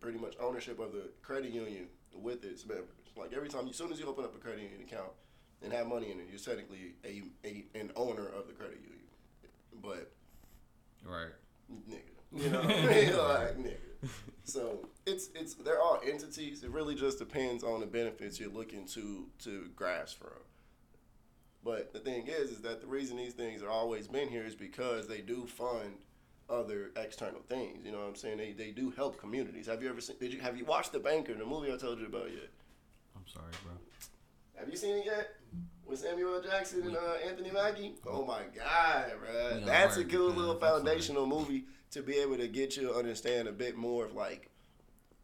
pretty much ownership of the credit union with its members. Like every time, as soon as you open up a credit union account and have money in it, you're technically a, a an owner of the credit union. But Right. nigga. You know Like nigga. So it's it's they're all entities. It really just depends on the benefits you're looking to to grasp from. But the thing is, is that the reason these things are always been here is because they do fund other external things. You know what I'm saying? They they do help communities. Have you ever seen? Did you have you watched The Banker, the movie I told you about yet? I'm sorry, bro. Have you seen it yet? With Samuel Jackson and uh, Anthony Mackie? Oh my God, bro. We That's a good little foundational movie to be able to get you to understand a bit more of like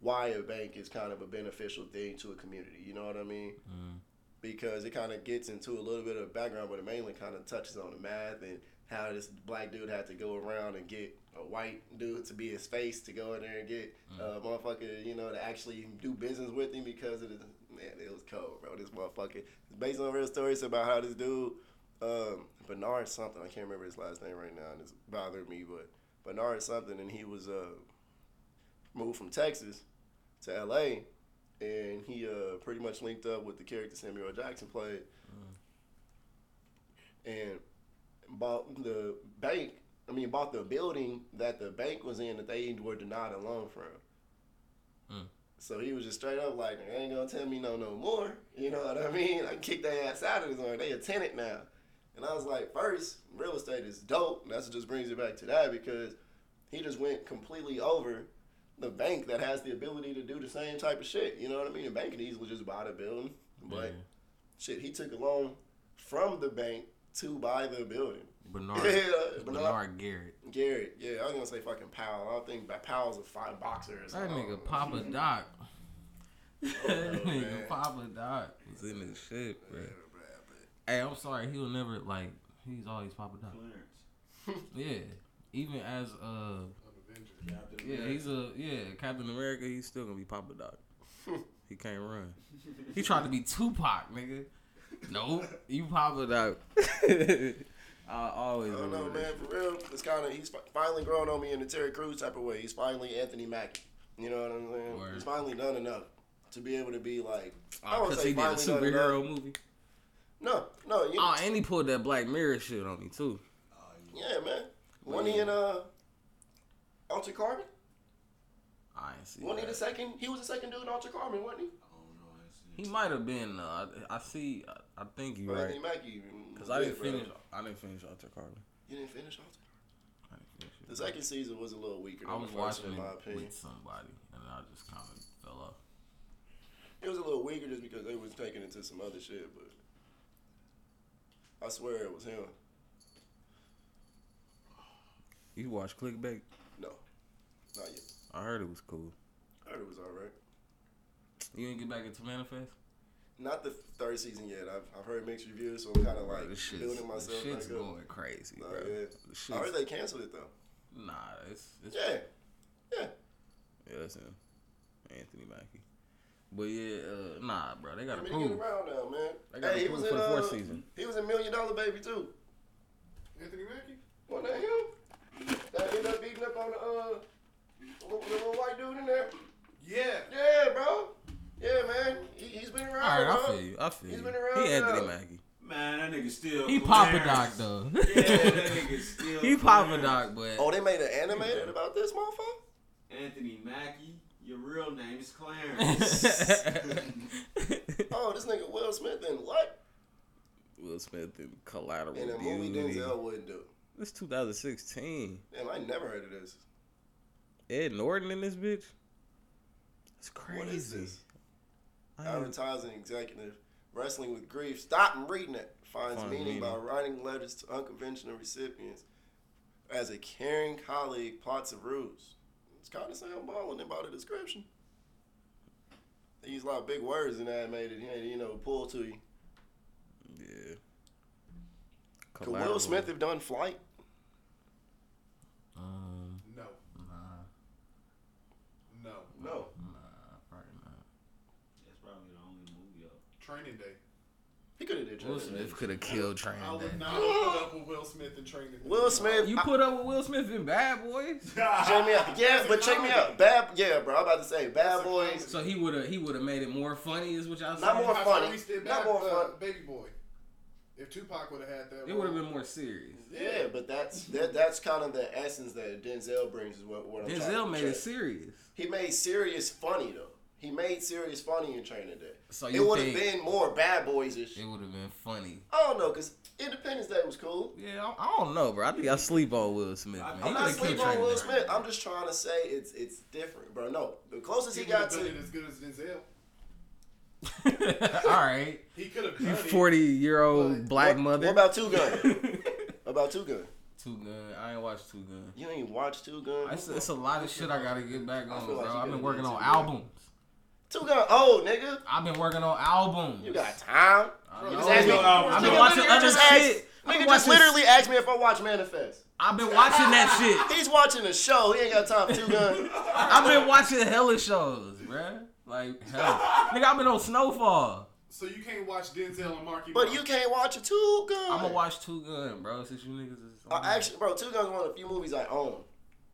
why a bank is kind of a beneficial thing to a community. You know what I mean? Mm. Because it kind of gets into a little bit of background, but it mainly kind of touches on the math and how this black dude had to go around and get a white dude to be his face to go in there and get a motherfucker, you know, to actually do business with him because of the man. It was cold, bro. This motherfucker. It's based on real stories about how this dude, um, Bernard something. I can't remember his last name right now, and it's bothering me. But Bernard something, and he was uh moved from Texas to L.A. And he uh pretty much linked up with the character Samuel Jackson played, and bought the bank. I mean, bought the building that the bank was in that they were denied a loan from. Mm. So he was just straight up like, "They ain't gonna tell me no no more." You know what I mean? I kicked their ass out of this one. They a tenant now, and I was like, first, real estate is dope. And that's what just brings it back to that because he just went completely over the bank that has the ability to do the same type of shit. You know what I mean? The bank can easily just buy the building, but Yeah. shit, he took a loan from the bank to buy the building. Bernard. Yeah, Bernard, Bernard Garrett. Garrett, yeah, I was gonna say fucking Powell. I don't think that Powell's a five boxer or That something. nigga Papa Doc. that Oh, man. nigga Papa Doc was in his shit, bro. Hey, I'm sorry. He'll never like. He's always Papa Doc. Clarence. Yeah. Even as uh. Of Avengers. Captain Yeah, America. he's a yeah Captain America. He's still gonna be Papa Doc. he can't run. He tried to be Tupac, nigga. Nope, you Papa Doc. I always I don't know, man. For real, it's kind of he's finally grown on me in the Terry Crews type of way. He's finally Anthony Mackie. You know what I'm saying? Word. He's finally done enough to be able to be like. I Oh, won't because say he did a finally done superhero enough. movie. No, no, you, Oh, and he pulled that Black Mirror shit on me too. Yeah. yeah, man. When he in uh, Altered Carbon? I ain't see. When he the that. second? He was the second dude in Altered Carbon, wasn't he? I don't. I ain't seen He might have been. Uh, I, I see. I, I think you right. Anthony Cause I didn't bro. finish. I didn't finish Alter Carbon. You didn't finish Altered I didn't finish it. The second season was a little weaker than I was the first, watching in my opinion. with somebody, and I just kind of fell off. It was a little weaker just because they was taking it to some other shit, but I swear it was him. You watch Clickbait? No, not yet. I heard it was cool. I heard it was alright. You didn't get back into Manifest? Not the third season yet. I've, I've heard mixed reviews, so I'm kind of like Bro, this shit's, building myself this shit's back up. going crazy, Nah, bro. yeah. The I heard they canceled it though. nah, it's, it's Yeah, yeah. yeah, that's him, Anthony Mackie. But yeah, uh, nah, bro, they got I to mean, prove. around now, man. They got Hey, he to was prove in for the uh, fourth season. He was in Million Dollar Baby too. Anthony Mackie? Wasn't that him? That ended up beating up on the uh, little, the little white dude in there. Yeah. Yeah, bro. Yeah, man. He, he's been All around. right, I feel you. I feel He's you. been around He Anthony now. Mackie. Man, that nigga still. He Papa Clarence. Doc though. Yeah, that nigga still. he Papa Clarence. Doc, but Oh, they made an animated about this motherfucker? Anthony Mackie. Your real name is Clarence. Oh, this nigga Will Smith and what? Will Smith and Collateral In a movie Beauty. Denzel wouldn't do. It's 2016. Damn, I never heard of this. Ed Norton in this bitch. It's crazy. What is this? Advertising executive, wrestling with grief. Stop and reading it. Finds Finds meaning, by writing letters to unconventional recipients. As a caring colleague, plots of ruse. It's kind of sound balling about the description. They use a lot of big words in animated, you know, you know, pull to you. Yeah. Could Will Smith have done Flight? Um, No. nah, No. No. nah, probably not. That's probably the only movie up. Training Day. He could have did Will Training Day. Smith could have killed Train I would Day. not have put up with Will Smith in Training Day. Will Smith. You put up with Will Smith in Bad Boys, Check me out. Yeah, but check me out. Bad, yeah, bro. I'm about to say, Bad That's a Boys. so he would have he would have made it more funny, is what y'all saying? Not more How funny. Tyrese did Not Bad- more uh, fun. Baby Boy. If Tupac would have had that, It would have role- been more serious. Yeah, but that's that, that's kind of the essence that Denzel brings. Is what, what I'm trying to Denzel made portray. it serious. He made serious funny though. He made serious funny in Training Day. So it would have been more Bad Boys ish. it would have been funny? I don't know, cause Independence Day was cool. Yeah, I, I don't know, bro. I think I sleep on Will Smith. Man. I'm not coulda sleeping on Training Will Day. Smith. I'm just trying to say it's it's different, bro. No, the closest he He got to. as good as Denzel. All right, He could have you forty year old black what, mother. What about Two Gun? about Two Gun? Two Gun? I ain't watched Two Gun. You ain't watch Two Gun? It's, it's a lot of shit I gotta get back on, bro. like I've been working on Two albums. Two Gun. Oh, nigga, I've been working on albums. you got time. I Bro, know. Just ask me- I've been watching literally other shit. asked- Nigga just literally asked me if I watch Manifest. I've been watching that shit. He's watching a show. He ain't got time for Two Gun. I've been watching hella shows, bruh. Like hell, nigga. I've been on Snowfall. So you can't watch Denzel and Marky But Mark. you can't watch a Two Gun. I'm gonna watch Two Gun, bro. Since you niggas is. Uh, actually, bro, Two Gun's one of the few movies I own.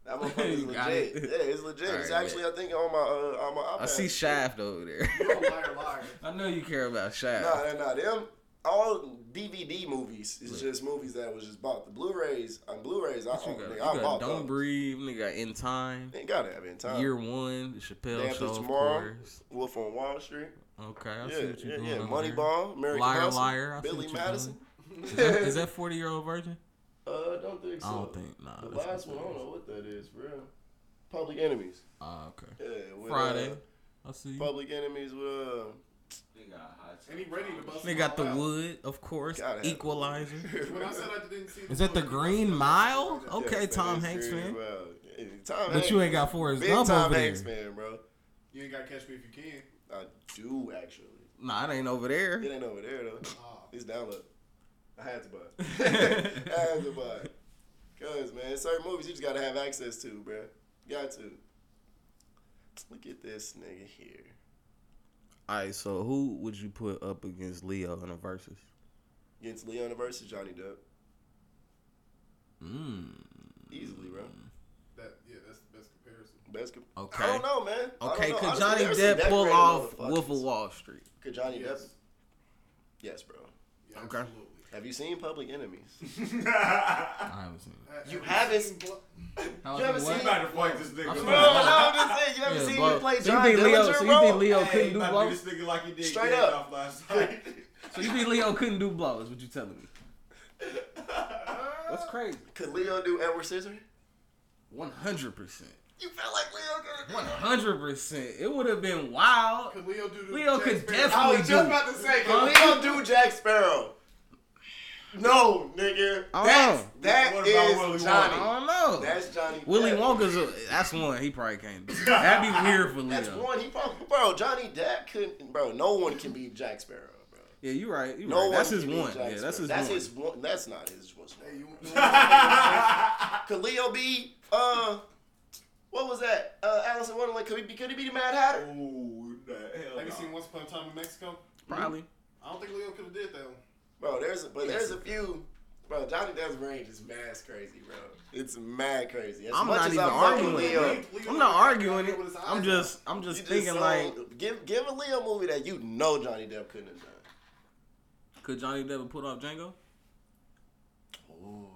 That motherfucker is You got legit. it. Yeah, it's legit. it's Alright, actually, I think, on my uh, on my iPad. I see Shaft over there. Liar, liar. I know you care about Shaft. Nah, nah, nah. Them all DVD movies is just movies that was just bought. The Blu-rays on Blue's, I What you own. got? nigga, You I got bought Don't those. Breathe. Nigga got In Time. Ain't gotta have it in time. Year One. The Chappelle Day After Show. Tomorrow. course. Wolf on Wall Street. Okay, I yeah, see what you're yeah, doing. yeah. over there. Moneyball, American Liar, Hustle, liar. I see Billy what you're Madison. Is that, is that 40 year old virgin? Uh, I don't think so. I don't think. Nah. The last not one, I don't know what that is, for real. Public Enemies. Ah, okay. Yeah, with, Friday. Uh, I see. you. Public Enemies with uh. They got hot And he ready to bust They got the out. wood, of course. Gotta Equalizer. When I said I didn't see Is that the Green Mile? Okay, that Tom Hanks great. fan. Well, yeah, Tom But Hanks, you ain't got Forrest big Gump Tom over Hanks there. fan, bro. You ain't got to catch me if you can. I do actually. Nah, it ain't over there. It ain't over there though. Oh. It's download. I had to buy. it. I had to buy. it. Cause man, certain movies you just gotta have access to, bro. Got to. Look at this nigga here. All right, so who would you put up against Leo in a versus? Against Leo in a versus Johnny Depp. Mm. Easily, bro. That yeah, that's the best comparison. Best. Com- Okay. I don't know, man. Okay, know. could Honestly, Johnny Depp pull off. Wolf of Wall Street? Could Johnny Yes. Depp? Yes, bro. Yeah, Okay. Absolutely. Have you seen Public Enemies? I haven't seen it. You have haven't- seen How You haven't what? seen- about to fight this nigga. I'm Bro, no, I'm just saying. You haven't Yeah, seen blow- me play so you John think Leo? Dillinger, So you bro? think Leo couldn't do about to blows? this nigga like he did Straight Straight up. last night. So you think Leo couldn't do blows? What you telling me? That's crazy. Could Leo do Edward Scissorhands? One hundred percent. You felt like Leo could One hundred percent. It would have been wild. Could Leo do the Leo Jack could Sparrow? definitely I was do. just about to say, Huh? can Leo do Jack Sparrow? No, nigga. I don't That's, know. that What about is Willy Wonka? I Johnny. don't know. That's Johnny. Willy Depp. Wonka's a, that's one he probably can't do. That'd be weird for Leo. That's one. He probably, bro. Johnny Depp couldn't, bro. No one can beat Jack Sparrow, bro. Yeah, you're right. You No right. one That's can his beat one. Jack Yeah, that's his That's one. his one. That's not his one. Hey, you, you Could Leo be? Uh, what was that? Uh, Alice in Wonderland. Could he be? Could he be the Mad Hatter? Ooh, the hell have you seen Once Upon a Time in Mexico? Probably. I don't think Leo could have did that one. Bro, there's a, but there's a few. Bro, Johnny Depp's range is mad crazy, bro. It's mad crazy. As I'm much not as even I'm arguing Leo, it. Leo I'm not arguing it. with his I'm just I'm just just thinking so- like, give give a Leo movie that you know Johnny Depp couldn't have done. could Johnny Depp have put off Django? Ooh.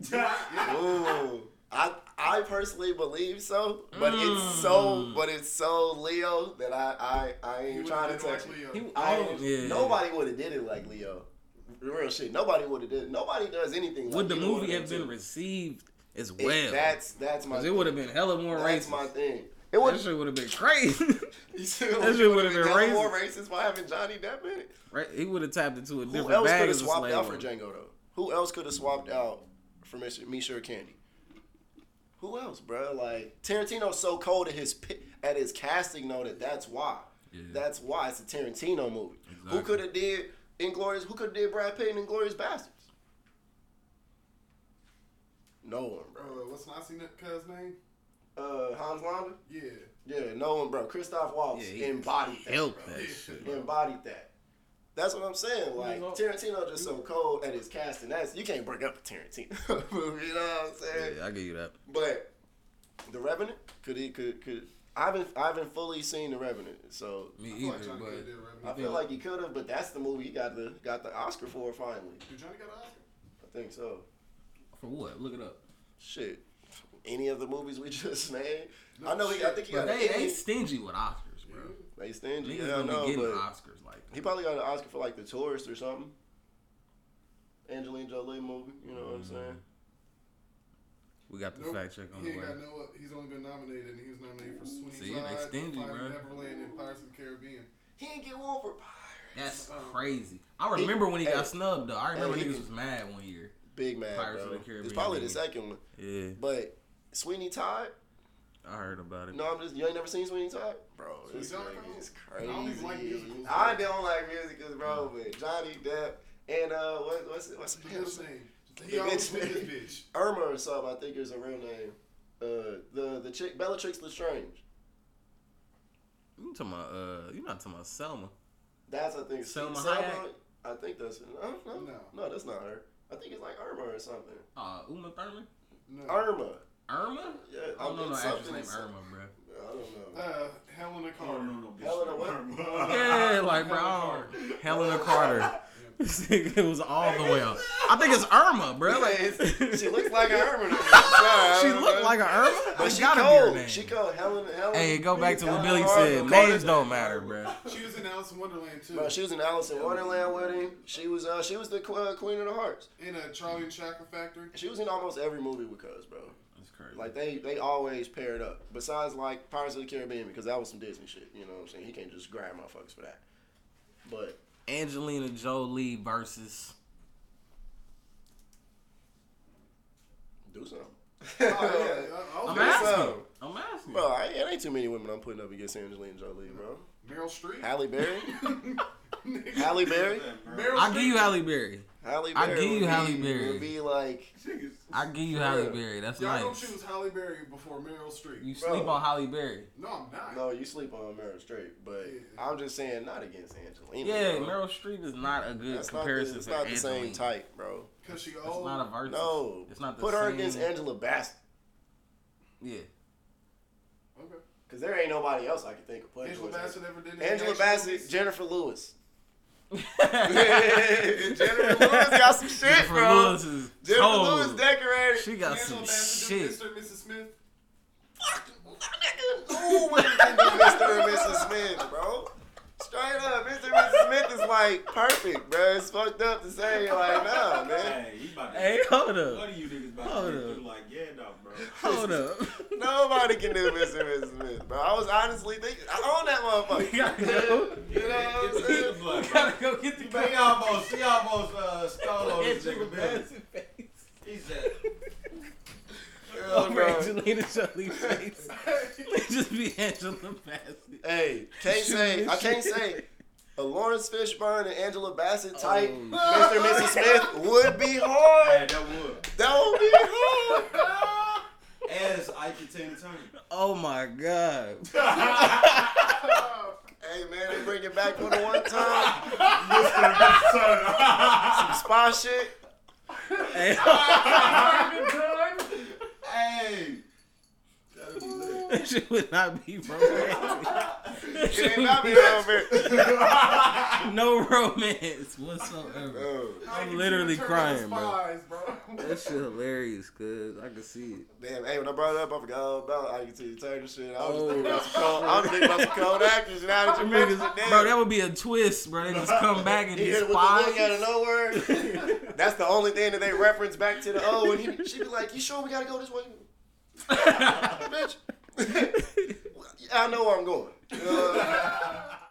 Ooh. I I personally believe so, but it's so Mm. but it's so Leo that I I, I ain't would've trying to did it like touch it. Leo. He- I oh, yeah. Nobody would have did it like Leo. Real shit. Nobody would have did. Nobody does anything. Would the like movie have been two. received as It- well? that's that's my. It would have been hella more That's racist. That's my thing. It That would. shit would have been crazy. That that shit would would've been been racist. more racist by having Johnny Depp in it. right? He would have tapped into a Who different else bag could have swapped out for. Django though? Who else could have swapped out for Misha Candy? Who else, bro? Like Tarantino's so cold at his at his casting though that that's why. Yeah. That's why it's a Tarantino movie. Who could have did Inglorious? Who could have did Brad Pitt in Inglourious Basterds? No one, bro. Uh, what's Nazi cuz name? Uh, Hans Landa? Yeah. Yeah, no one, bro. Christoph Waltz Yeah, he embodied that. Help bro. that shit. Embodied that. That's what I'm saying. Like Tarantino just so cold at his casting. That's you can't break up a Tarantino movie. You know what I'm saying? Yeah, I give you that. But the Revenant could he could could I haven't I haven't fully seen the Revenant, so Me I feel like either, but could have I feel like he could have. But that's the movie he got the got the Oscar for finally. Did Johnny got an Oscar? I think so. for what? Look it up. Shit, any of the movies we just named. No I know. He, I think he But got. they an they stingy with Oscars, bro. They stingy. Niggas Yeah, I know, getting but Oscars like that. he probably got an Oscar for like the tourist or something. Angelina Jolie movie. You know what I'm mm-hmm. saying? We got the Nope. fact check on He the ain't way. got no. He's only been nominated, and he was nominated for Sweeney See, they Todd, stingy, Finding bro. Neverland, and Pirates of the Caribbean. He ain't get one for Pirates. That's Um, crazy. I remember when he hey, got snubbed though. I remember hey, he niggas can- was mad one year. Big man, Pirates of bro. the Caribbean It's probably the second one. Yeah, But Sweeney Todd? I heard about it. No, I'm just you ain't never seen Sweeney Todd, bro. Sweeney This Todd, nigga bro? I don't like crazy. musicals, I bro. don't like musicals, bro. But Johnny Depp and uh, what, what's what's The his bitch name? Name. The He always bitch with this bitch. Irma or something. I think is her real name. Uh, the the chick Bellatrix Lestrange. You talking about? Uh, you not talking about Salma? That's I think Salma Salma. Hayek? I think that's no, no, No. no, that's not her. I think it's like Irma or something. Uh, Uma Thurman? No. Irma. Irma? Yeah, I don't know no it's actress named Irma, bro. I don't know. Uh, Helena Carter. know no. Helena named what? Yeah, like bro, Helena Carter. it was all the way up. I think it's Irma, bro. Like, she looks like an Irma. she looked like an Irma. But It's she gotta be her cold. name. She cold. Helen. Helen. Hey, go back to what Billy said. Carter- Names don't matter, bro. She was in Alice in Wonderland too. Bro, she was in Alice in Wonderland with him. She was uh, she was the uh, Queen of the Hearts. in a Charlie and Chocolate Factory. She was in almost every movie with Cuz, bro. That's crazy. Like they they always paired up. Besides like Pirates of the Caribbean because that was some Disney shit. You know what I'm saying? He can't just grab motherfuckers for that. But Angelina Jolie versus. Do something. Oh, yeah. I- I was I'm gonna say asking. so. I'm asking. Bro, I, it ain't too many women I'm putting up against Angelina Jolie, bro. Meryl Streep. Halle Berry, Halle Berry, Meryl I give you Halle Berry. Halle Berry. I give you Halle be- Berry. Would be like I give you Halle. Berry. That's Y'all don't choose Halle Berry before Meryl Streep. You Bro. sleep on Halle Berry. no, I'm not. no, you sleep on Meryl Streep, but Yeah. I'm just saying not against Angelina. Yeah, bro. Meryl Streep is not a good That's not the, comparison it's to not the Angelina. same type, bro. Because she It's old. not a versus. No, it's not the put her same. against Angela Bassett, yeah. okay. cause there ain't nobody else I can think of putting. Angela towards Bassett ever did any Angela action Bassett, movies? Jennifer Lewis. Jennifer Lewis got some shit, Jennifer bro. Lewis is Jennifer cold. Lewis decorated. She got Angela some Bassett shit. do Mr. and Mrs. Smith. Ooh, women can do Mr. and Mrs. Smith, bro. Straight up, Mr. and Mrs. Smith is like perfect, bro. It's fucked up to say like, nah, man. Hey, he about to. Hey, hold What up. are you niggas about Hold to up. Like, yeah, no, bro. Hold up. Nobody can do Mr. and Mrs. Smith, bro. I was honestly thinking, I own that motherfucker. We gotta go. You know what I'm saying? We gotta go get the But he almost, he almost uh, stole on this Angela nigga Billy. Bassett face. He said, Oh, Over bro. Angelina Jolie's face. Just be Angela Bassett. Hey, can't say, I can't say. A Laurence Fishburne and Angela Bassett type Oh, Mr. and Mrs. Smith would be hey, hard. that would. That would be hard. As I and Tina Turner. Oh my god. Hey man, they bring it back for the one time. Mr. Some spy shit. Hey, Hey. That'd be lit. that shit would not be romantic. It ain't not be over. no romance whatsoever. Oh, I'm literally crying, bro. Bro. That shit hilarious, cuz I can see it. damn, hey, when I brought it up, I forgot all about I can tell you Turner shit. I was Oh. thinking about some cold, I was thinking about some cold actors now that you mentioned it. Bro, that would be a twist, bro. They just come back and he be hit it with the look out of nowhere. That's the only thing that they reference back to the O. And he, she'd be like, "You sure we gotta go this way, bitch?" I know where I'm going. Uh,